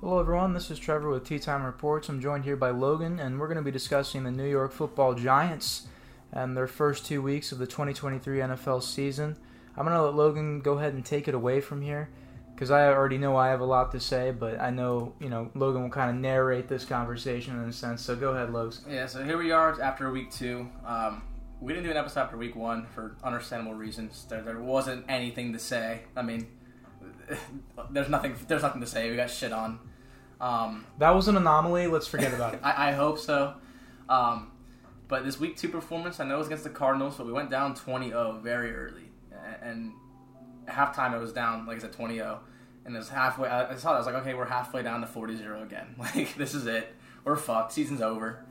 Hello, everyone. This is Trevor with Tea Time Reports. I'm joined here by Logan, and we're going to be discussing the New York Football Giants and their first two weeks of the 2023 NFL season. I'm going to let Logan go ahead and take it away from here because I already know I have a lot to say, but I know you know Logan will kind of narrate this conversation in a sense. So go ahead, Logan. Yeah, so here we are after week two. Um, we didn't do an episode after week one for understandable reasons. There, there wasn't anything to say. I mean, there's nothing. There's nothing to say. We got shit on. Um, That was an anomaly. Let's forget about it. I, I hope so. Um, but this week two performance, I know it was against the Cardinals, but we went down 20-0 very early, and at halftime it was down like I said 20-0, and it was halfway. I saw that I was like, okay, we're halfway down to 40-0 again. Like this is it. We're fucked. Season's over.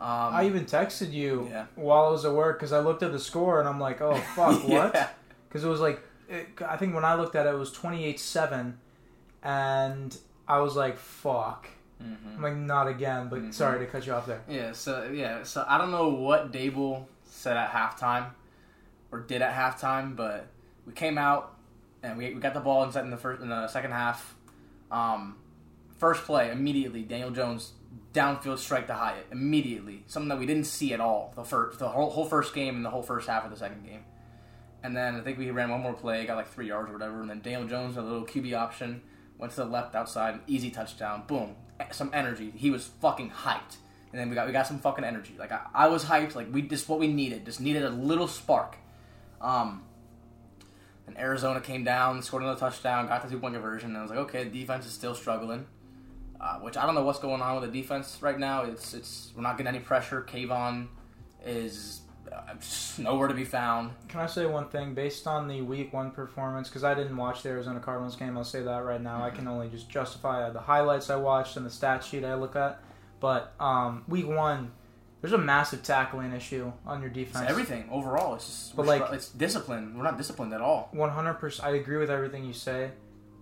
Um, I even texted you Yeah. while I was at work because I looked at the score and I'm like, oh fuck, what? Yeah. because it was like it, I think when I looked at it, it was twenty eight seven, and I was like, "Fuck!" Mhm. I'm like, "Not again!" But Mhm. sorry to cut you off there. Yeah, so yeah, so I don't know what Daboll said at halftime or did at halftime, but we came out and we, we got the ball and set in the first in the second half. Um, first play immediately, Daniel Jones downfield strike to Hyatt immediately, something that we didn't see at all the first the whole, whole first game and the whole first half of the second game. And then I think we ran one more play, got like three yards or whatever, and then Daniel Jones a little QB option went to the left outside, easy touchdown, boom, some energy. He was fucking hyped, and then we got we got some fucking energy. Like I, I was hyped. Like we just what we needed, just needed a little spark. Um, and Arizona came down, scored another touchdown, got the two point conversion, and I was like, okay, defense is still struggling. Uh, which I don't know what's going on with the defense right now. It's it's we're not getting any pressure. Kayvon is uh, just nowhere to be found. Can I say one thing based on the Week One performance? Because I didn't watch the Arizona Cardinals game. I'll say that right now. I can only just justify the highlights I watched and the stat sheet I look at. But um, Week One, there's a massive tackling issue on your It's defense. everything overall. It's just But, like- str- it's discipline. We're not disciplined at all. One hundred percent. I agree with everything you say,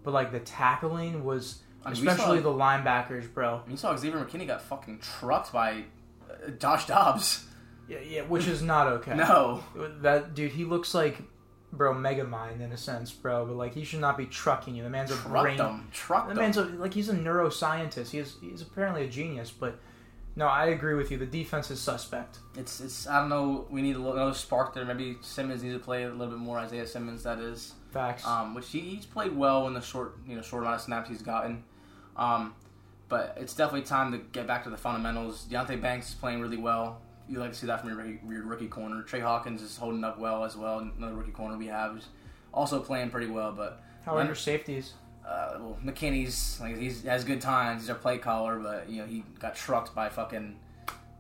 but like the tackling was, I mean, we saw- especially the linebackers, bro. You saw Xavier McKinney got fucking trucked by uh, Josh Dobbs. Yeah, yeah, which is not okay. No, That dude, he looks like, bro, Megamind in a sense, bro. But like, he should not be trucking you. The man's a brain. him. Trucked The man's a, like he's a neuroscientist. He is he's apparently a genius. But no, I agree with you. The defense is suspect. It's it's. I don't know. We need a little, another spark there. Maybe Simmons needs to play a little bit more. Isaiah Simmons, that is. Facts. Um, which he, he's played well in the short you know short amount of snaps he's gotten. Um, but it's definitely time to get back to the fundamentals. Deonte Banks is playing really well. You like to see that from your, your rookie corner. Tre Hawkins is holding up well as well. Another rookie corner we have is also playing pretty well. But How are your safeties? uh, well, McKinney's like he's has good times. He's our play caller, but you know he got trucked by fucking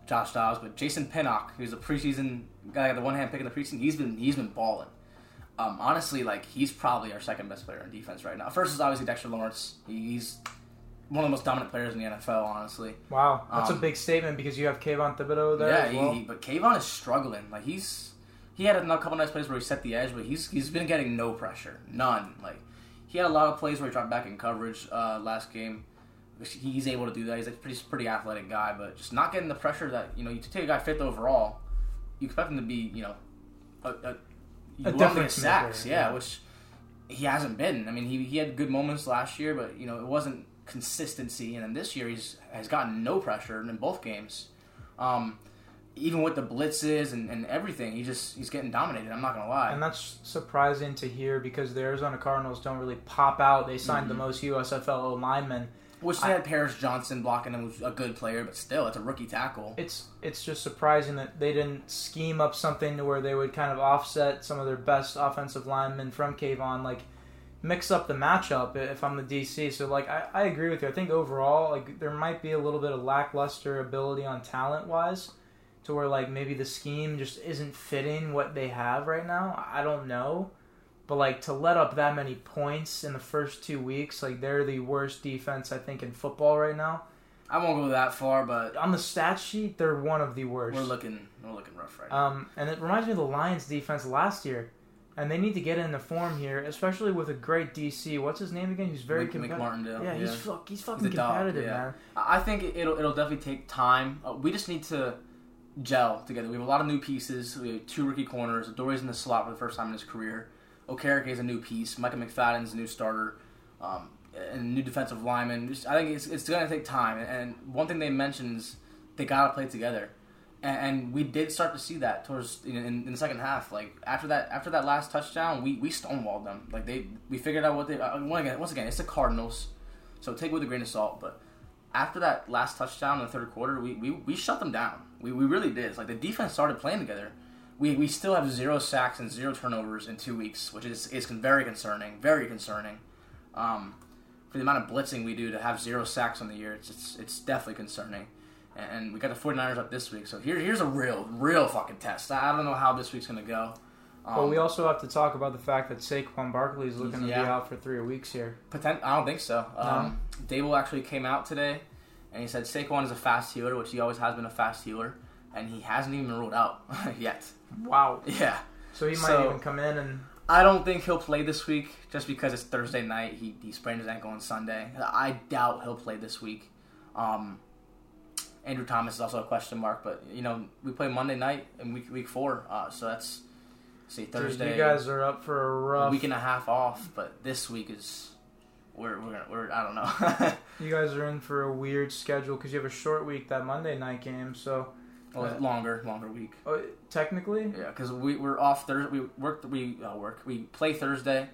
Josh Dobbs. But Jason Pinnock, who's a preseason guy, the one hand pick in the preseason. He's been he's been balling. Um, honestly, like he's probably our second best player in defense right now. First is obviously Dexter Lawrence. He's one of the most dominant players in the NFL, honestly. Wow, that's a Um, big statement because you have Kayvon Thibodeaux there yeah, as well. he, but Kayvon is struggling. Like he's he had a couple nice plays where he set the edge, but he's he's been getting no pressure, none. Like he had a lot of plays where he dropped back in coverage uh, last game. He's able to do that. He's a pretty pretty athletic guy, but just not getting the pressure that you know. You take a guy fifth overall, you expect him to be you know a, a, A difference sacks, yeah, yeah. which he hasn't been. I mean, he he had good moments last year, but you know it wasn't consistency. And then this year he's has gotten no pressure in both games. Um, even with the blitzes and, and everything, he just he's getting dominated. I'm not gonna lie. And that's surprising to hear because the Arizona Cardinals don't really pop out. They signed Mm-hmm. the most USFL linemen. Which they had Paris Johnson blocking him, who's a good player, but still, it's a rookie tackle. It's it's just surprising that they didn't scheme up something to where they would kind of offset some of their best offensive linemen from Kayvon, like mix up the matchup if I'm the DC. So like I, I agree with you. I think overall like there might be a little bit of lackluster ability on talent wise to where like maybe the scheme just isn't fitting what they have right now. I don't know. But like to let up that many points in the first two weeks, like they're the worst defense I think in football right now. I won't go that far, but On the stat sheet, they're one of the worst. we're looking we're looking rough right now. Um, and it reminds me of the Lions defense last year. And they need to get in the form here, especially with a great DC. What's his name again? He's very Mc- competitive. McMartindale, Yeah, he's fuck, he's fucking a dog, competitive, yeah. man. I think it'll it'll definitely take time. Uh, we just need to gel together. We have a lot of new pieces. We have two rookie corners. Dory's in the slot for the first time in his career. Okereke is a new piece. Micah McFadden's a new starter. Um, and new defensive lineman. Just, I think it's it's going to take time. And one thing they mentioned is they got to play together, and, we did start to see that towards in, in, the second half. Like after that after that last touchdown, we, we stonewalled them. Like they we figured out what they uh, once again once again it's the Cardinals, so take it with a grain of salt. But after that last touchdown in the third quarter, we, we, we shut them down. We, we really did. It's like the defense started playing together. We, we still have zero sacks and zero turnovers in two weeks, which is, is very concerning. Very concerning. Um, for the amount of blitzing we do to have zero sacks on the year, it's, it's, it's definitely concerning. And we got the 49ers up this week, so here, here's a real, real fucking test. I don't know how this week's going to go. Um, but we also have to talk about the fact that Saquon Barkley is looking to be out for three weeks here. Potent- I don't think so. Um, no. Daboll actually came out today, and he said Saquon is a fast healer, which he always has been a fast healer, and he hasn't even ruled out yet. Wow. Yeah. So he might so, even come in and. I don't think he'll play this week just because it's Thursday night. He, he sprained his ankle on Sunday. I doubt he'll play this week. Um, Andrew Thomas is also a question mark, but you know we play Monday night in week week four, uh, so that's see Thursday. You guys are up for a rough week and a half off, but this week is we're we're, we're I don't know. you guys are in for a weird schedule because you have a short week that Monday night game, so. Well, uh, longer, longer week. Oh, technically. Yeah, because we we're off Thursday. We work. We uh, work. We play Thursday,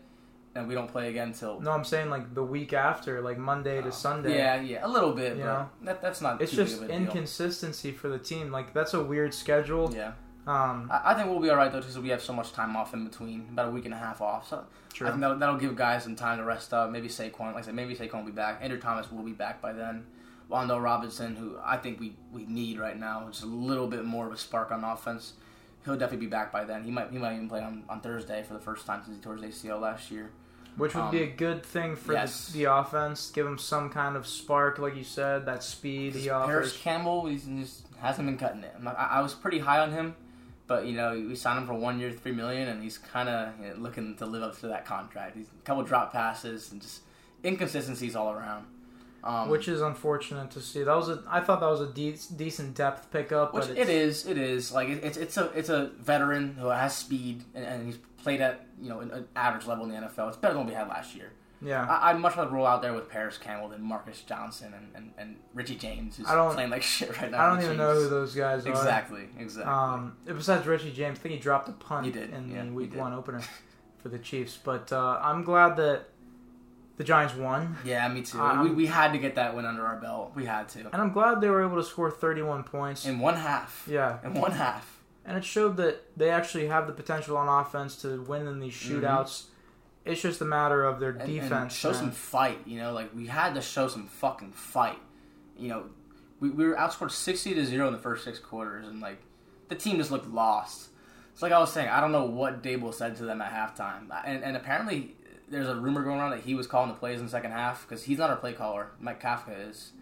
and we don't play again till. No, I'm saying like the week after, like Monday to oh. Sunday. Yeah, yeah, a little bit. You know, that, that's not. It's just inconsistency for the team. Like that's a weird schedule. Yeah. Um, I, I think we'll be all right though, because we have so much time off in between, about a week and a half off. So True. I think that'll, that'll give guys some time to rest up. Maybe Saquon, like I said, maybe Saquon will be back. Andrew Thomas will be back by then. Wan'Dale Robinson, who I think we, we need right now, just a little bit more of a spark on offense. He'll definitely be back by then. He might he might even play on, on Thursday for the first time since he tore his ACL last year. Which would um, be a good thing for yes. the, the, offense. Give him some kind of spark, like you said, that speed he offers. Parris Campbell he's, he's hasn't been cutting it. I, I was pretty high on him but you know, we signed him for one year, three million, and he's kind of you know, looking to live up to that contract. He's a couple drop passes and just inconsistencies all around. Um, which is unfortunate to see. That was a, I thought that was a de- decent depth pickup. Which but it is, it is. Like it's it's a it's a veteran who has speed and, and he's played at you know an average level in the NFL. It's better than what we had last year. Yeah, I, would much rather roll out there with Parris Campbell than Marcus Johnson and, and, and Richie James, who's playing like shit right now. I don't even know who those guys are. Exactly, exactly. Um, besides Richie James, I think he dropped a punt he did. in yeah, the Week One opener for the Chiefs. But uh, I'm glad that the Giants won. Yeah, me too. Um, we, we had to get that win under our belt. We had to. And I'm glad they were able to score 31 points in one half. Yeah, in one half. And it showed that they actually have the potential on offense to win in these mm-hmm. shootouts. Mm-hmm it's just a matter of their and, defense. And show some fight, you know. Like we had to show some fucking fight. You know, we, we were outscored sixty to zero in the first six quarters, and like the team just looked lost. It's like I was saying, I don't know what Daboll said to them at halftime, and, and apparently there's a rumor going around that he was calling the plays in the second half because he's not our play caller. Mike Kafka is,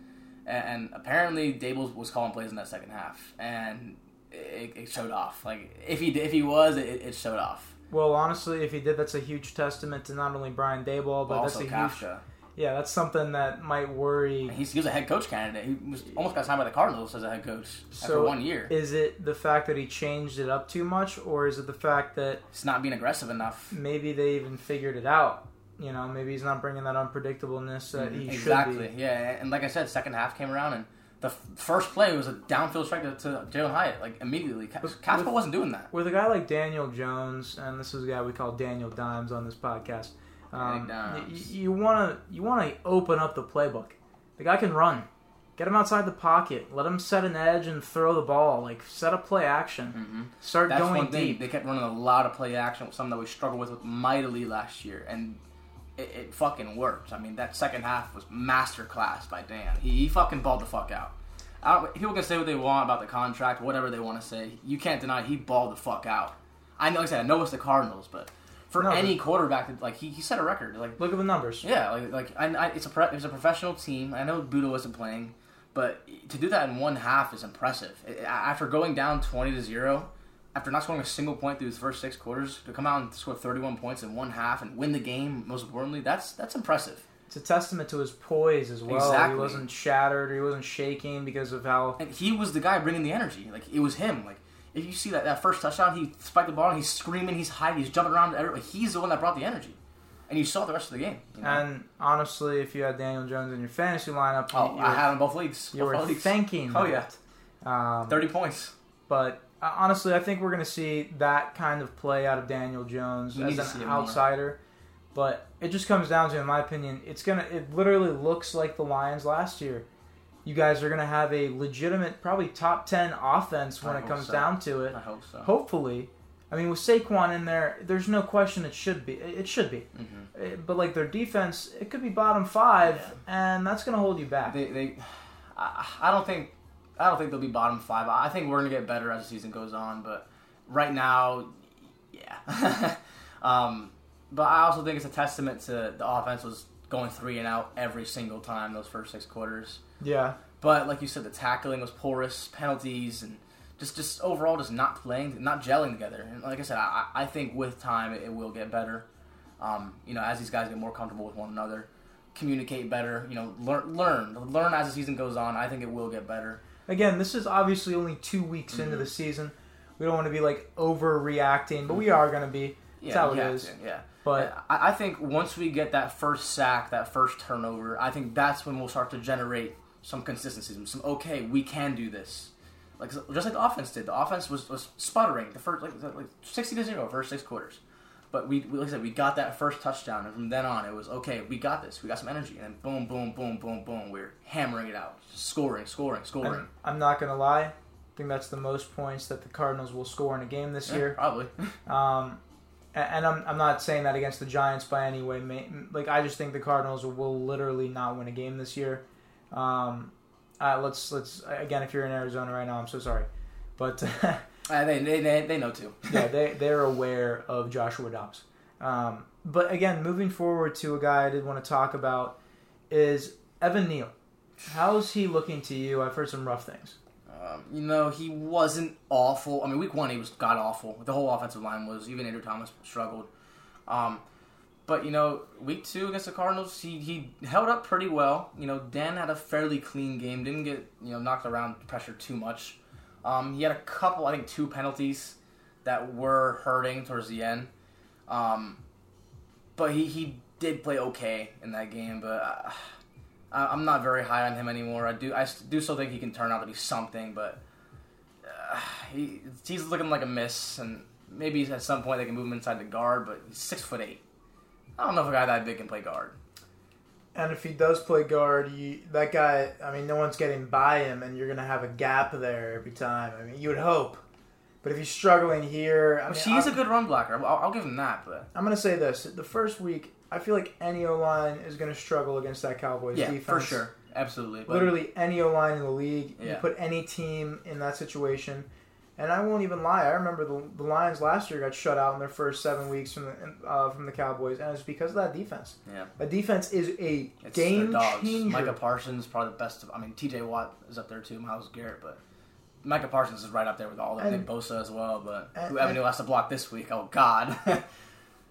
and, and apparently Daboll was calling plays in that second half, and it, it showed off. Like if he if he was, it, it showed off. Well, honestly, if he did, that's a huge testament to not only Brian Daboll, but, but that's a Kafka. huge. Yeah, that's something that might worry. He's, he was a head coach candidate. He was almost got signed by the Cardinals as a head coach so after one year. Is it the fact that he changed it up too much, or is it the fact that it's not being aggressive enough? Maybe they even figured it out. You know, maybe he's not bringing that unpredictableness that he exactly. should. Exactly. Yeah, and like I said, second half came around and the first play was a downfield strike to, to Jalin Hyatt, like immediately. Casper wasn't doing that. With a guy like Daniel Jones, and this is a guy we call Daniel Dimes on this podcast. Um, you want to you want to open up the playbook. The guy can run. Get him outside the pocket. Let him set an edge and throw the ball. Like set up play action. Mm-hmm. Start That's going deep. They kept running a lot of play action, something that we struggled with mightily last year, and it, it fucking worked. I mean, that second half was masterclass by Dan. He, he fucking balled the fuck out. people can say what they want about the contract, whatever they want to say. You can't deny he balled the fuck out. I know, like I said, I know it's the Cardinals, but for no, any quarterback, like he, he set a record. Like look at the numbers. Yeah, like like I, I, it's a pre, it's a professional team. I know Budda wasn't playing, but to do that in one half is impressive. After going down twenty to zero, after not scoring a single point through his first six quarters, to come out and score 31 points in one half and win the game, most importantly, that's that's impressive. It's a testament to his poise as well. Exactly. He wasn't shattered, or he wasn't shaking because of how. And he was the guy bringing the energy. Like it was him. Like if you see that, that first touchdown, he spiked the ball and he's screaming, he's hiding, he's jumping around. Everybody. He's the one that brought the energy. and you saw the rest of the game. You know? And honestly, if you had Daniel Jones in your fantasy lineup, oh, you I were, have in both leagues. you Both were leagues. thanking. Oh, yeah. Um, thirty points. But uh, honestly, I think we're going to see that kind of play out of Daniel Jones need as an outsider. But it just comes down to, in my opinion, it's gonna. It literally looks like the Lions last year. You guys are gonna have a legitimate, probably top ten offense when I it comes so. down to it. I hope so. Hopefully, I mean with Saquon in there, there's no question it should be. It should be. hmm Uh, But like their defense, it could be bottom five, Yeah. and that's gonna hold you back. They, they, I, I don't think, I don't think they'll be bottom five. I think we're gonna get better as the season goes on. But right now, yeah. um, but I also think it's a testament to the offense was going three and out every single time those first six quarters. Yeah, But like you said, the tackling was porous, penalties, and just just overall just not playing, not gelling together. And like I said, I, I think with time it, will get better. Um, you know, as these guys get more comfortable with one another, communicate better. You know, learn learn learn as the season goes on. I think it will get better. Again, this is obviously only two weeks into Mhm. the season. We don't want to be like overreacting, but we are going to be. Yeah, how it is. to, yeah. But I, I think once we get that first sack, that first turnover, I think that's when we'll start to generate some consistency, some okay, we can do this. Like just like the offense did. The offense was, was sputtering the first like like sixty to zero first six quarters, but we, we like I said we got that first touchdown, and from then on it was okay. We got this. We got some energy, and then boom, boom, boom, boom, boom. We're hammering it out, scoring, scoring, scoring. I'm, I'm not going to lie. I think that's the most points that the Cardinals will score in a game this Yeah, year. probably. Um, and I'm, I'm not saying that against the Giants by any way. Like I just think the Cardinals will literally not win a game this year. Um, uh, let's let's again, if you're in Arizona right now, I'm so sorry, but Uh, they, they, they, they know too. yeah, they they're aware of Joshua Dobbs. Um, but again, moving forward to a guy I did want to talk about is Evan Neal. How's he looking to you? I've heard some rough things. Um, you know, he wasn't awful. I mean, week one he was god awful. The whole offensive line was. Even Andrew Thomas struggled. Um, but you know, week two against the Cardinals, he, he held up pretty well. You know, Dan had a fairly clean game. Didn't get you know knocked around, pressured too much. Um, he had a couple, I think, two penalties that were hurting towards the end. Um, but he, he did play okay in that game. But uh, I, I'm not very high on him anymore. I do I do still think he can turn out to be something, but uh, he he's looking like a miss. And maybe at some point they can move him inside the guard. But he's six foot eight. I don't know if a guy that big can play guard. And if he does play guard, you, that guy, I mean, no one's getting by him, and you're going to have a gap there every time. I mean, you would hope. But if he's struggling here, I mean, he is I- a good run blocker. I'll, I'll give him that. But I'm going to say this. The first week, I feel like any O line is going to struggle against that Cowboys yeah, defense. for sure, absolutely. Literally any O line in the league. You put any team in that situation. And I won't even lie. I remember the, the Lions last year got shut out in their first seven weeks from the uh, from the Cowboys, and it's because of that defense. Yeah. That defense is a It's game changer. Micah Parsons probably the best. Of, I mean, T.J. Watt is up there too. Myles Garrett, but Micah Parsons is right up there with all of them. And- Bosa as well. But and- who Evan has to block this week? Oh God.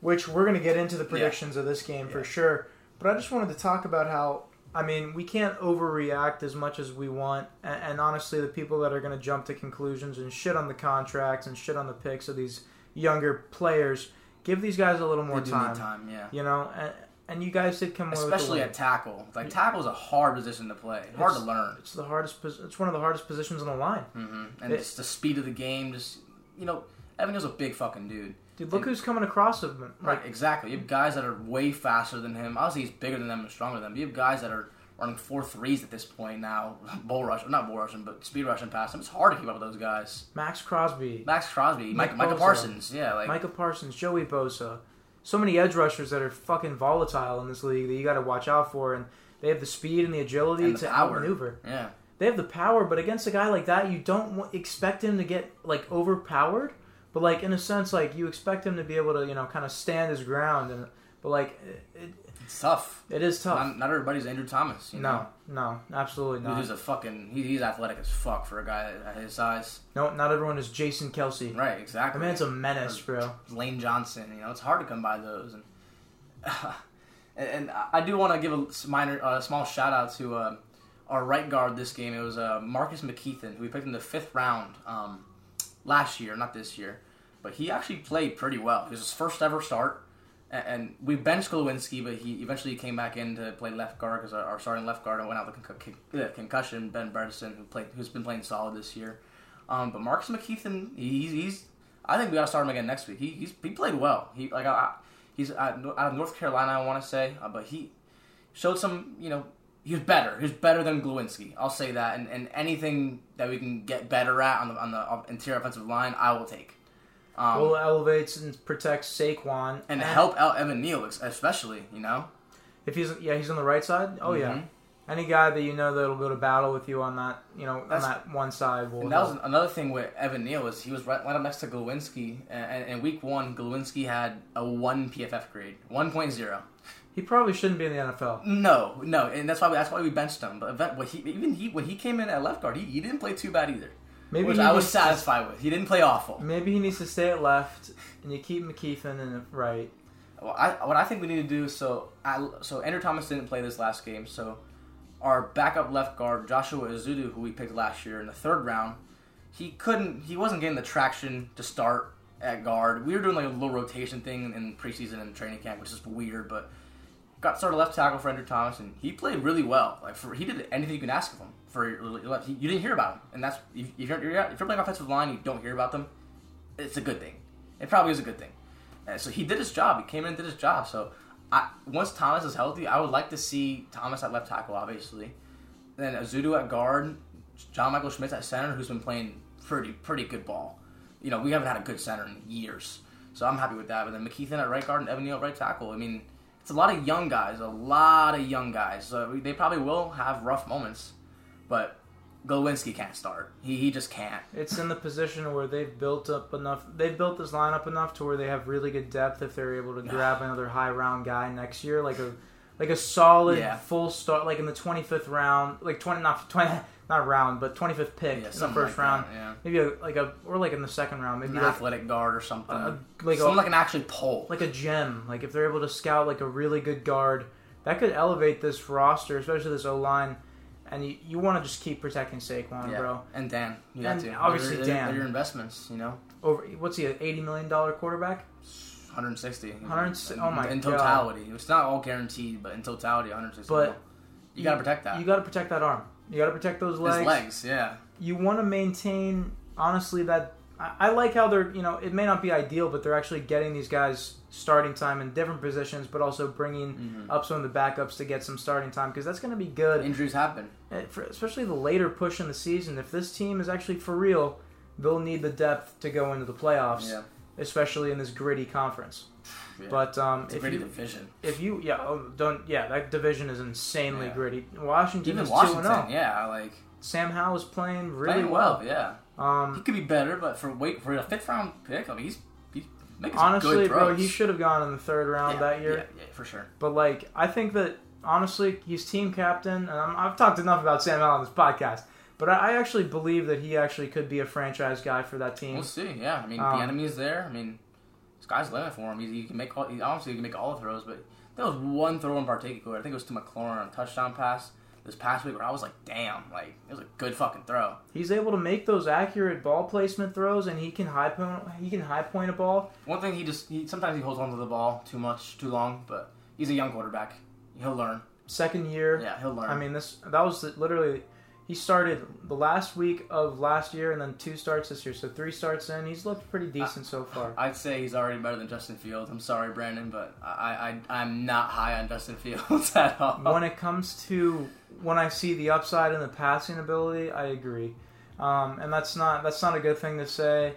which we're going to get into the predictions of this game for Yeah. sure. But I just wanted to talk about how I mean we can't overreact as much as we want, and, and honestly, the people that are going to jump to conclusions and shit on the contracts and shit on the picks of these younger players, give these guys a little more time, time. Yeah. You know, and, and you guys did come away with the Especially at tackle. Like tackle is a hard position to play. Hard to It's- learn. It's the hardest. It's one of the hardest positions on the line. Mm-hmm. And It- just the speed of the game. Just you know, Evan Neal's a big fucking dude. Dude, look And- who's coming across him. Right, Like, exactly. You have guys that are way faster than him. Obviously, he's bigger than them and stronger than them. You have guys that are running four threes at this point now. Bull rush, not bull rushing, but speed rushing past him. It's hard to keep up with those guys. Maxx Crosby, Maxx Crosby, Mike, Micah Parsons, yeah, like Micah Parsons, Joey Bosa. So many edge rushers that are fucking volatile in this league that you got to watch out for, and they have the speed and the agility And the to power. outmaneuver. yeah, They have the power, but against a guy like that, you don't expect him to get like overpowered. But like in a sense, like you expect him to be able to, you know, kind of stand his ground. And but like it, it's tough. it is tough. Not, not everybody's Andrew Thomas. You know? no, no, absolutely not. He's a fucking. He, he's athletic as fuck for a guy at his size. No, not everyone is Jason Kelce. Right, exactly. The man's a menace, bro. Lane Johnson. You know, it's hard to come by those. And and, and I do want to give a minor, uh, small shout out to uh, our right guard this game. It was uh, Marcus McKethan, who we picked in the fifth round um, last year, not this year, but he actually played pretty well. It was his first ever start. and, we benched Glowinski, but he eventually came back in to play left guard because our, starting left guard went out with con- concussion. Ben Bredeson, who played, who's been playing solid this year. Um, but Marcus McKethan, he's, he's I think we got to start him again next week. He he's, he played well. He like I, he's out of North Carolina, I want to say, uh, but he showed some you know he was better. He was better than Glowinski. I'll say that. And, and anything that we can get better at on the on the interior offensive line, I will take. Um, well, elevates and protects Saquon and, and help out Evan Neal, especially. You know, if he's yeah he's on the right side. Oh mm-hmm. yeah. Any guy that you know that'll go to battle with you on that, you know, That's, on that one side will. And that was another thing with Evan Neal is he was right, right up next to Glowinski, and in week one, Glowinski had a one PFF grade, one point zero. He probably shouldn't be in the NFL. No, no, and that's why we, that's why we benched him. But he, even he when he came in at left guard, he, he didn't play too bad either. Maybe which I was satisfied to, with. He didn't play awful. Maybe he needs to stay at left, and you keep McKethan in the right. Well, I, what I think we need to do so I, so Andrew Thomas didn't play this last game, so our backup left guard Joshua Ezeudu, who we picked last year in the third round, he couldn't he wasn't getting the traction to start at guard. We were doing like a little rotation thing in preseason and training camp, which is weird, but got started left tackle for Andrew Thomas, and he played really well. Like for he did anything you can ask of him. For you didn't hear about him, and that's if you're, if you're playing offensive line, you don't hear about them. It's a good thing. It probably is a good thing. And so he did his job. He came in and did his job. So I, once Thomas is healthy, I would like to see Thomas at left tackle, obviously. Then Ezeudu at guard, John Michael Schmitz at center, who's been playing pretty pretty good ball. You know, we haven't had a good center in years, so I'm happy with that. But then McKethan at right guard and Evan Neal at right tackle. I mean it's a lot of young guys, a lot of young guys. So they probably will have rough moments, but Glowinski can't start. He he just can't. It's in the position where they've built up enough. They've built this lineup enough to where they have really good depth if they're able to grab another high round guy next year, like a like a solid yeah. full start, like in the twenty fifth round, like twenty not twenty not round, but 25th pick yeah, in the first like round. That, yeah. Maybe a, like a or like in the second round, maybe an like, athletic guard or something. A, like something a, like an actually pole, like a gem. Like if they're able to scout like a really good guard, that could elevate this roster, especially this O line. And you, you want to just keep protecting Saquon, yeah. bro. And Dan, you and obviously they're, Dan. They're your investments, you know. Over what's he? An eighty million dollar quarterback. 160. 160. Oh my In totality, God. it's not all guaranteed, but in totality, 160. But you, you gotta protect that. You gotta protect that arm. You got to protect those legs. His legs, yeah. You want to maintain, honestly, that. I, I like how they're, you know, it may not be ideal, but they're actually getting these guys starting time in different positions, but also bringing mm-hmm. up some of the backups to get some starting time because that's going to be good. Injuries happen, especially the later push in the season. If this team is actually for real, they'll need the depth to go into the playoffs, yeah. especially in this gritty conference. Yeah. But um, it's if you, division. If you yeah oh, don't yeah that division is insanely yeah. gritty. Washington Even is Washington, 2-0. yeah, like Sam Howell is playing really playing well. Yeah, um, he could be better, but for wait for a fifth round pick, I mean he's. honestly, bro, he should have gone in the third round that year. Yeah, yeah, for sure. But like, I think that honestly, he's team captain, and i have talked enough about Sam Howell on this podcast. But I, I actually believe that he actually could be a franchise guy for that team. We'll see. Yeah, I mean, um, the is there. I mean, this guy's limit for him. He, he can make all, he, honestly he can make all the throws, but there was one throw in particular. I think it was to McLaurin on a touchdown pass this past week where I was like, damn, like it was a good fucking throw. He's able to make those accurate ball placement throws, and he can high point. He can high point a ball. One thing he just he sometimes he holds onto the ball too much, too long, but he's a young quarterback. He'll learn. Second year. Yeah, he'll learn. I mean, this that was literally he started the last week of last year and then two starts this year. So three starts in. He's looked pretty decent I, so far. I'd say he's already better than Justin Fields. I'm sorry, Brandon, but I, I I'm not high on Justin Fields at all. When it comes to when I see the upside in the passing ability, I agree. Um, and that's not that's not a good thing to say,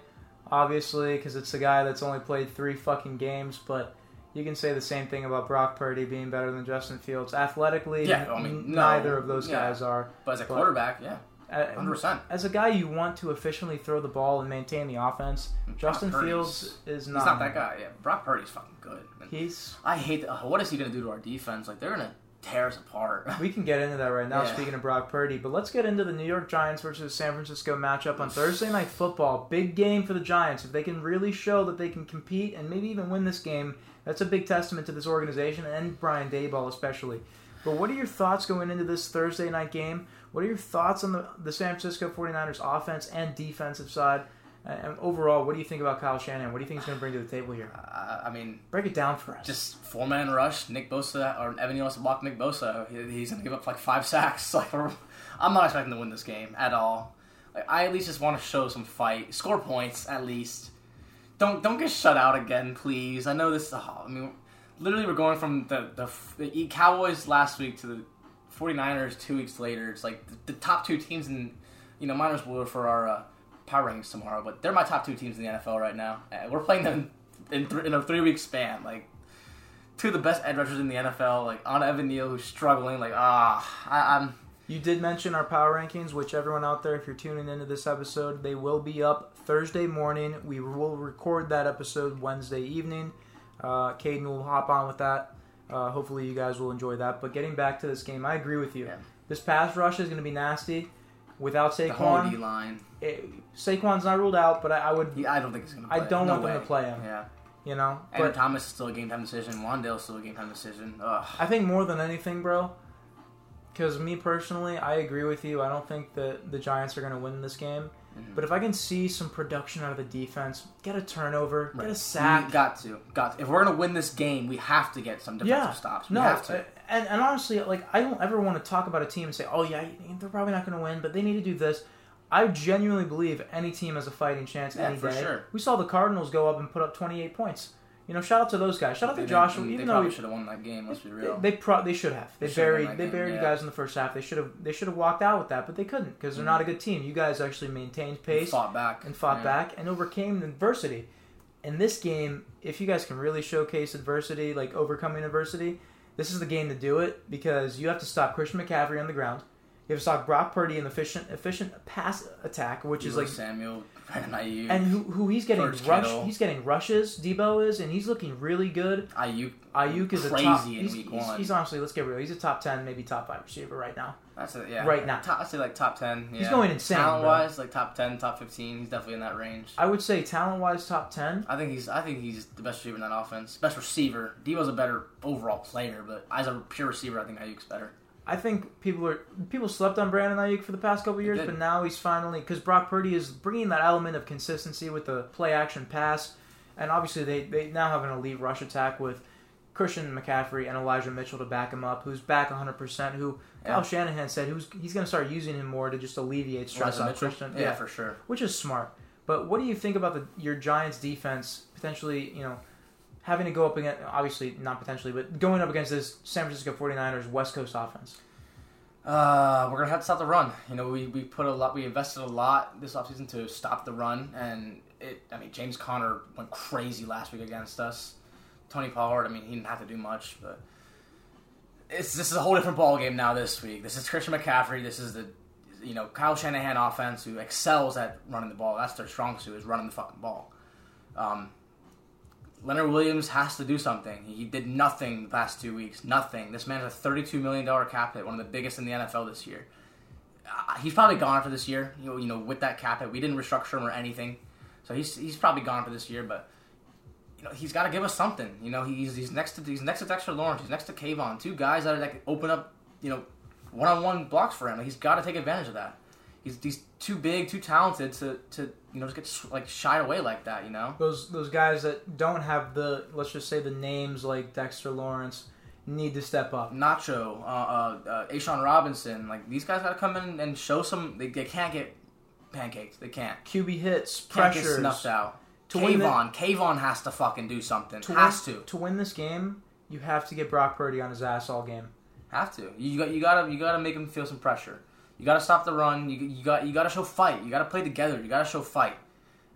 obviously, because it's a guy that's only played three fucking games, but you can say the same thing about Brock Purdy being better than Justin Fields. Athletically, yeah, I mean, neither of those yeah. guys are. But as a quarterback, yeah. Hundred percent. As a guy, you want to efficiently throw the ball and maintain the offense. Brock Justin Purdy's, Fields is not. He's not that guy. Yeah, Brock Purdy's fucking good. He's. I hate. Uh, what is he gonna do to our defense? Like they're gonna tear us apart. we can get into that right now. Yeah. Speaking of Brock Purdy, but let's get into the New York Giants versus San Francisco matchup on Thursday Night Football. Big game for the Giants. If they can really show that they can compete and maybe even win this game, that's a big testament to this organization and Brian Daboll especially. But what are your thoughts going into this Thursday night game? What are your thoughts on the, the San Francisco 49ers offense and defensive side? And overall, what do you think about Kyle Shanahan? What do you think he's going to bring to the table here? Uh, I mean, break it down for us. Just four man rush. Nick Bosa or Evan Neal to block Nick Bosa. He's going to give up like five sacks. Like I'm not expecting to win this game at all. Like, I at least just want to show some fight, score points at least. Don't don't get shut out again, please. I know this. Oh, I mean, literally, we're going from the, the the Cowboys last week to the 49ers two weeks later. It's like the, the top two teams in you know miners will for our. Uh, power rankings tomorrow, but they're my top two teams in the NFL right now. we're playing them in, th- in a three week span. Like two of the best edge rushers in the NFL. Like on Evan Neal, who's struggling. Like ah, I, I'm. You did mention our power rankings, which everyone out there, if you're tuning into this episode, they will be up Thursday morning. We will record that episode Wednesday evening. Uh, Caden will hop on with that. Uh, hopefully, you guys will enjoy that. But getting back to this game, I agree with you. Yeah. This pass rush is going to be nasty without Saquon. The line. It, Saquon's not ruled out, but I, I would. Yeah, I don't think he's going to. I don't no want way. them to play him. Yeah. You know, and but Thomas is still a game time decision. Wan'Dale's still a game time decision. Ugh. I think more than anything, bro. Because me personally, I agree with you. I don't think that the Giants are going to win this game. Mm-hmm. But if I can see some production out of the defense, get a turnover, right. get a sack. We got to, got to. If we're going to win this game, we have to get some defensive yeah. stops. We no, have to. And, and honestly, like I don't ever want to talk about a team and say, "Oh yeah, they're probably not going to win," but they need to do this. I genuinely believe any team has a fighting chance yeah, any day. Sure. We saw the Cardinals go up and put up 28 points. You know, shout out to those guys. Shout out to Joshua. They, even they though we should have won that game. Let's be real. They they, pro- they should have. They, They buried should've won that they game, buried yeah. you guys in the first half. They should have they should have walked out with that, but they couldn't because they're mm-hmm. not a good team. You guys actually maintained They pace fought back and fought yeah. back and overcame adversity. In this game, if you guys can really showcase adversity, like overcoming adversity, this is the game to do it because you have to stop Christian McCaffrey on the ground. You have to stop Brock Purdy in efficient efficient pass attack, which is like Samuel, Brandon Aiyuk, and who, who he's getting George rush Kittle. he's getting rushes. Deebo is and he's looking really good. Aiyuk. Aiyuk is crazy a top. in he's, week he's, one. he's honestly, let's get real. He's a top ten, maybe top five receiver right now. That's it. Yeah. Right now. Top, I'd say like top ten. Yeah. He's going insane, Talent wise, like top ten, top fifteen. He's definitely in that range. I would say talent wise, top ten. I think he's. I think he's the best receiver in that offense. Best receiver. Deebo's a better overall player, but as a pure receiver, I think Aiyuk's better. I think people are people slept on Brandon Aiyuk for the past couple years, but now he's finally because Brock Purdy is bringing that element of consistency with the play action pass, and obviously they they now have an elite rush attack with Christian McCaffrey and Elijah Mitchell to back him up, who's back 100. percent Who Yeah. Kyle Shanahan said who's he's going to start using him more to just alleviate stress Elijah on Mitchell? Christian. Yeah, for sure. which is smart. But what do you think about the your Giants defense potentially, you know, having to go up against obviously not potentially, but going up against this San Francisco 49ers West Coast offense? Uh, we're gonna have to stop the run. You know, we, we put a lot, we invested a lot this offseason to stop the run, and it. I mean, James Conner went crazy last week against us. Tony Pollard, I mean, he didn't have to do much, but it's this is a whole different ball game now. This week, this is Christian McCaffrey. This is the, you know, Kyle Shanahan offense who excels at running the ball. That's their strong suit is running the fucking ball. Um, Leonard Williams has to do something. He did nothing the past two weeks. Nothing. This man has a $32 million cap hit, one of the biggest in the NFL this year. Uh, he's probably gone for this year. You know, you know, with that cap hit, we didn't restructure him or anything, so he's he's probably gone for this year. But you know, he's got to give us something. You know, he's he's next to he's next to Dexter Lawrence. He's next to Kayvon, two guys that, are, can open up you know one on one blocks for him. He's got to take advantage of that. He's he's too big, too talented to to you know just get like shied away like that. You know. Those those guys that don't have the let's just say the names like Dexter Lawrence need to step up. Nacho, uh, uh, uh, A'Shawn Robinson, like these guys got to come in and show some. They, they can't get pancakes. They can't. QB hits, pressure. Can't pressures. snuffed out. To win the- Kayvon, Kayvon has to fucking do something. To has win, to, to win this game, you have to get Brock Purdy on his ass all game. have to. You got, you gotta, you gotta make him feel some pressure. You gotta stop the run. You, you got, you gotta show fight. You gotta play together. You gotta show fight.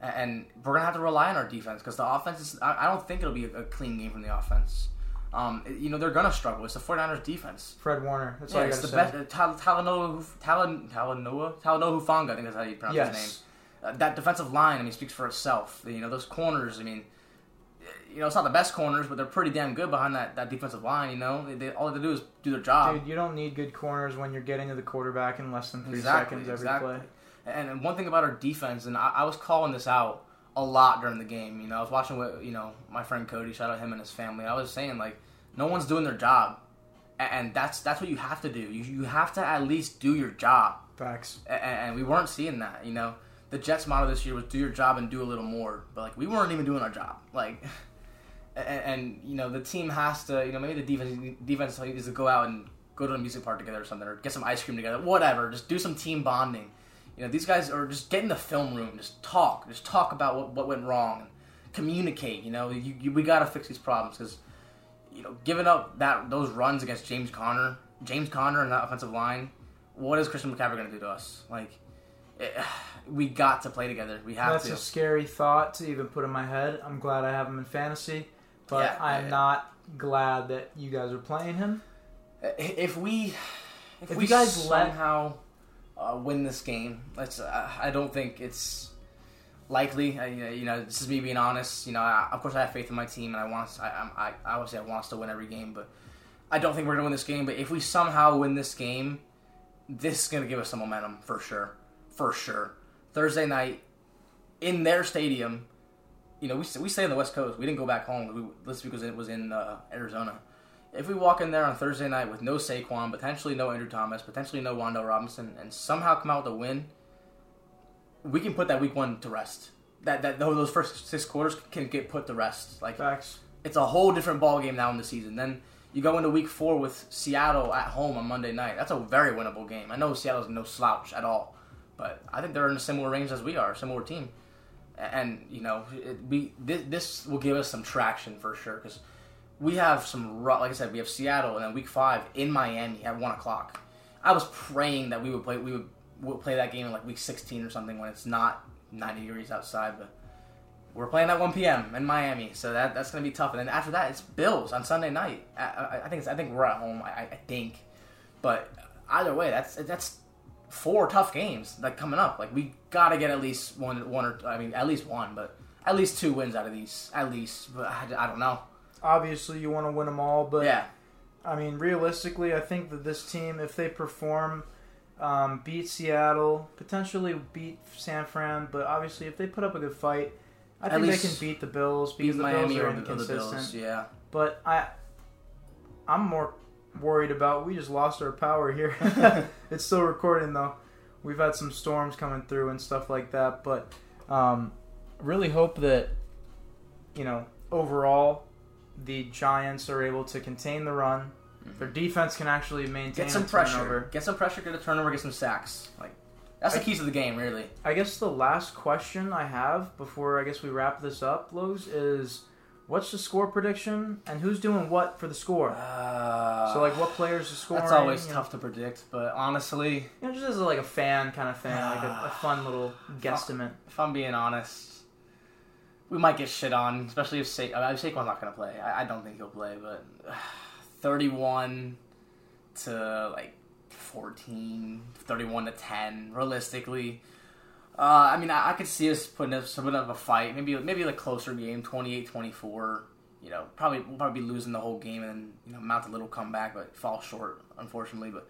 And we're gonna have to rely on our defense because the offense is. I, I don't think it'll be a, a clean game from the offense. Um, you know they're gonna struggle. It's the 49ers defense. Fred Warner. That's Yeah, all I the say. best. Uh, Tal- Talanoa, Talan, Talanoa, Talanoa Hufanga. I think that's how you pronounce his name. Yes. Uh, that defensive line, I mean, speaks for itself. You know, those corners, I mean, you know, it's not the best corners, but they're pretty damn good behind that, that defensive line. You know, they, they, all they do is do their job. Dude, you don't need good corners when you're getting to the quarterback in less than three exactly, seconds every exactly. play. And, one thing about our defense, and I, I was calling this out a lot during the game. You know, I was watching what you know my friend Cody. Shout out him and his family. I was saying like, no one's doing their job, and that's that's what you have to do. You you have to at least do your job. Facts. And, and we weren't seeing that. You know, the Jets' motto this year was "Do your job and do a little more," but like we weren't even doing our job. Like, and, and you know the team has to, you know, maybe the defense defense needs to go out and go to a music park together or something, or get some ice cream together, whatever. Just do some team bonding. You know, these guys are just get in the film room, just talk, just talk about what, what went wrong, and communicate. You know, you, you, we got to fix these problems because you know, giving up that those runs against James Conner, James Conner and that offensive line, what is Christian McCaffrey going to do to us? Like, eh, it, we got to play together. We have That's to. a scary thought to even put in my head. I'm glad I have him in fantasy, but Yeah, I'm yeah. not glad that you guys are playing him. if we if, If we you guys let- somehow uh, win this game, let's. Uh, I don't think it's likely. You know, this is me being honest. You know, I, of course I have faith in my team, and I want. I, I I obviously I want us to win every game, but I don't think we're gonna win this game. But if we somehow win this game, this is gonna give us some momentum for sure, for sure. Thursday night in their stadium. You know, we we stay on the West Coast. We didn't go back home. We, this week was it was in uh, Arizona. If we walk in there on Thursday night with no Saquon, potentially no Andrew Thomas, potentially no Wan'Dale Robinson, and somehow come out with a win, we can put that week one to rest. That that those first six quarters can get put to rest. Like Facts. it's a whole different ball game now in the season. Then you go into week four with Seattle at home on Monday night. That's a very winnable game. I know Seattle's no slouch at all, but I think they're in a similar range as we are, similar team. And you know, it, we this, this will give us some traction for sure because we have some like I said, we have Seattle and then week five in Miami at one o'clock. I was praying that we would play we would, would play that game in like week sixteen or something when it's not ninety degrees outside, but we're playing at 1 p.m. in Miami, so that that's gonna be tough. And then after that, it's Bills on Sunday night. I, I, I think I think we're at home. I, I think, but either way, that's that's four tough games like coming up. Like we gotta get at least one one or I mean at least one, but at least two wins out of these at least. But I, I don't know. Obviously, you want to win them all, but yeah, I mean, realistically, I think that this team, if they perform, um, beat Seattle, potentially beat San Fran, but obviously, if they put up a good fight, I At think they can beat the Bills beat because the Miami Bills are inconsistent. Bills. Yeah, But I, I'm more worried about. We just lost our power here. it's still recording though. We've had some storms coming through and stuff like that, but um, really hope that you know overall the Giants are able to contain the run. Their defense can actually maintain get some pressure. Get some pressure. Get a turnover. Get some sacks. Like that's the I- keys of the game, really. I guess the last question I have before I guess we wrap this up, Lowe's, is what's the score prediction and who's doing what for the score? Uh, so like what players are scoring? That's always you know? tough to predict, but honestly, You know, just as like a fan kind of thing, like a, a fun little guesstimate. if I'm being honest, we might get shit on, especially if Sa- I mean, Saquon's not going to play. I, I don't think he'll play, but 31 to like 14, 31 to 10, realistically. Uh, I mean, I, I could see us putting up somewhat of a fight, maybe maybe like closer game, 28-24. You know, probably we'll probably be losing the whole game and you know mount a little comeback, but fall short, unfortunately. But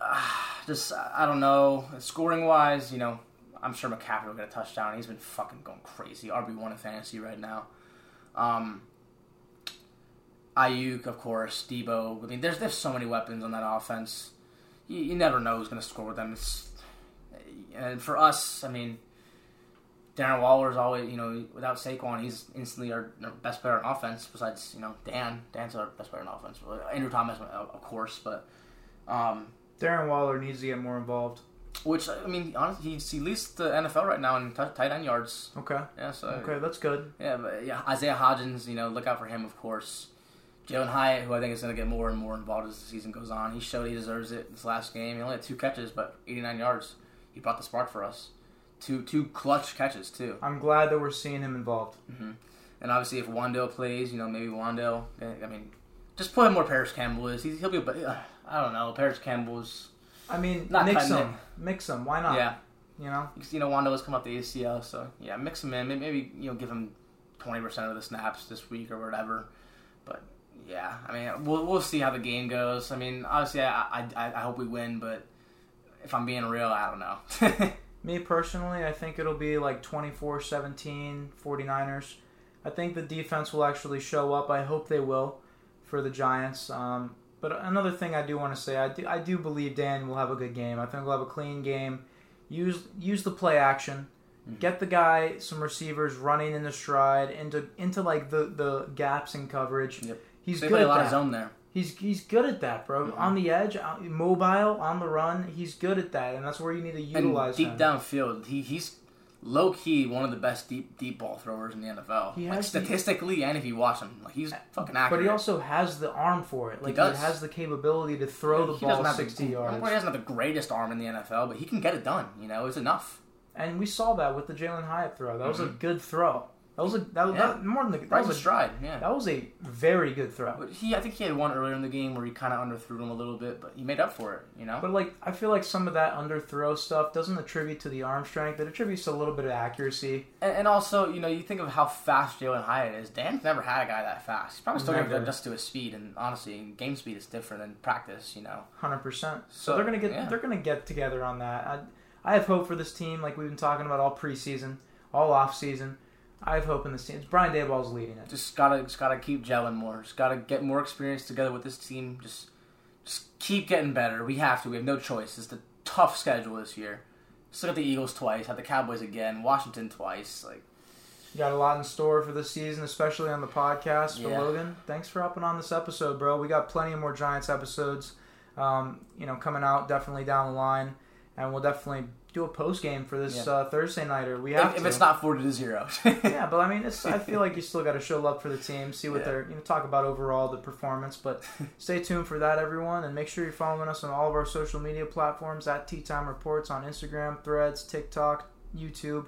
uh, just I don't know, scoring wise, you know, I'm sure McCaffrey will get a touchdown. He's been fucking going crazy. RB one in fantasy right now. Um, Aiyuk, of course, Deebo. I mean, there's there's so many weapons on that offense. You, you never know who's going to score with them. It's, and for us, I mean, Darren Waller is always, you know, without Saquon, he's instantly our, our best player on offense. Besides, you know, Dan. Dan's our best player on offense. Andrew Thomas, of of course, but. Um, Darren Waller needs to get more involved. which I mean, honestly, he's, he leads the NFL right now in t- tight end yards. Okay. Yeah, so Okay, that's good. yeah, but yeah, Isaiah Hodgins, you know, look out for him, of course. Jalin Hyatt, who I think is going to get more and more involved as the season goes on. He showed he deserves it this last game. He only had two catches, but 89 yards. He brought the spark for us. Two two clutch catches too. I'm glad that we're seeing him involved. hmm And obviously, if Wan'Dale plays, you know, maybe Wan'Dale. I mean, just put him where Parris Campbell is. He, he'll be. Uh, I don't know. Parris Campbell's. I mean, Not mix them. Mix them. Why not? Yeah, You know? Because, you know, Wando has come up the ACL, so yeah, mix him in. May- Maybe you know, give him twenty percent of the snaps this week or whatever. But yeah, I mean, we'll we'll see how the game goes. I mean, obviously, I I, I hope we win, but if I'm being real, I don't know. Me personally, I think it'll be like 24 17 49ers. I think the defense will actually show up. I hope they will for the Giants. Um, but another thing I do want to say, I do, I do believe Dan will have a good game. I think we'll have a clean game. use use the play action, Mhm. get the guy some receivers running in the stride into into like the the gaps in coverage. Yep. He's they good play a lot of zone there. He's he's good at that, bro. Mhm. On the edge, mobile, on the run, he's good at that, and that's where you need to utilize and deep him. downfield, he he's low key one of the best deep deep ball throwers in the NFL. He like has the- statistically, and if you watch him, like he's fucking accurate. But he also has the arm for it. Like he, does. has the capability to throw the ball sixty the, yards. He doesn't have the greatest arm in the NFL, but he can get it done. You know, it's enough. And we saw that with the Jalin Hyatt throw. That was a Mhm. good throw. That was a that was Yeah. that, more than the, that Right was a, stride. Yeah. that was a very good throw. But he, I think he had one earlier in the game where he kind of underthrew him a little bit, but he made up for it. You know. But like I feel like some of that underthrow stuff doesn't attribute to the arm strength. It attributes to a little bit of accuracy. And, and also, you know, you think of how fast Jalin Hyatt is. Dan's never had a guy that fast. He's probably still going to adjust to his speed, and honestly, game speed is different than practice. You know. Hundred percent. So, So, they're gonna get yeah. they're gonna get together on that. I I have hope for this team. Like we've been talking about all preseason, all off season. I have hope in this team. It's Brian Daboll's leading it. Just gotta, just gotta keep gelling more. Just gotta get more experience together with this team. Just, just keep getting better. We have to. We have no choice. It's the tough schedule this year. Still got the Eagles twice. Had the Cowboys again. Washington twice. Like, you Got a lot in store for this season, especially on the podcast for Yeah. Logan. Thanks for hopping on this episode, bro. We got plenty of more Giants episodes, um, you know, coming out definitely down the line, and we'll definitely do a post game for this Yeah. uh, Thursday nighter. We have if, if it's not forty to zero. yeah, but I mean, it's. I feel like you still got to show love for the team, see what Yeah. they're, you know, talk about overall the performance. But stay tuned for that, everyone, and make sure you're following us on all of our social media platforms at Tea Time Reports on Instagram, Threads, TikTok, YouTube,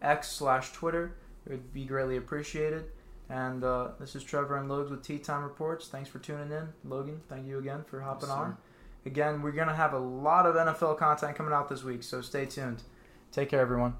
X slash Twitter. It would be greatly appreciated. And uh, this is Trevor and Logs with Tea Time Reports. Thanks for tuning in, Logan. Thank you again for hopping on. Again, we're gonna have a lot of NFL content coming out this week, so stay tuned. Take care, everyone.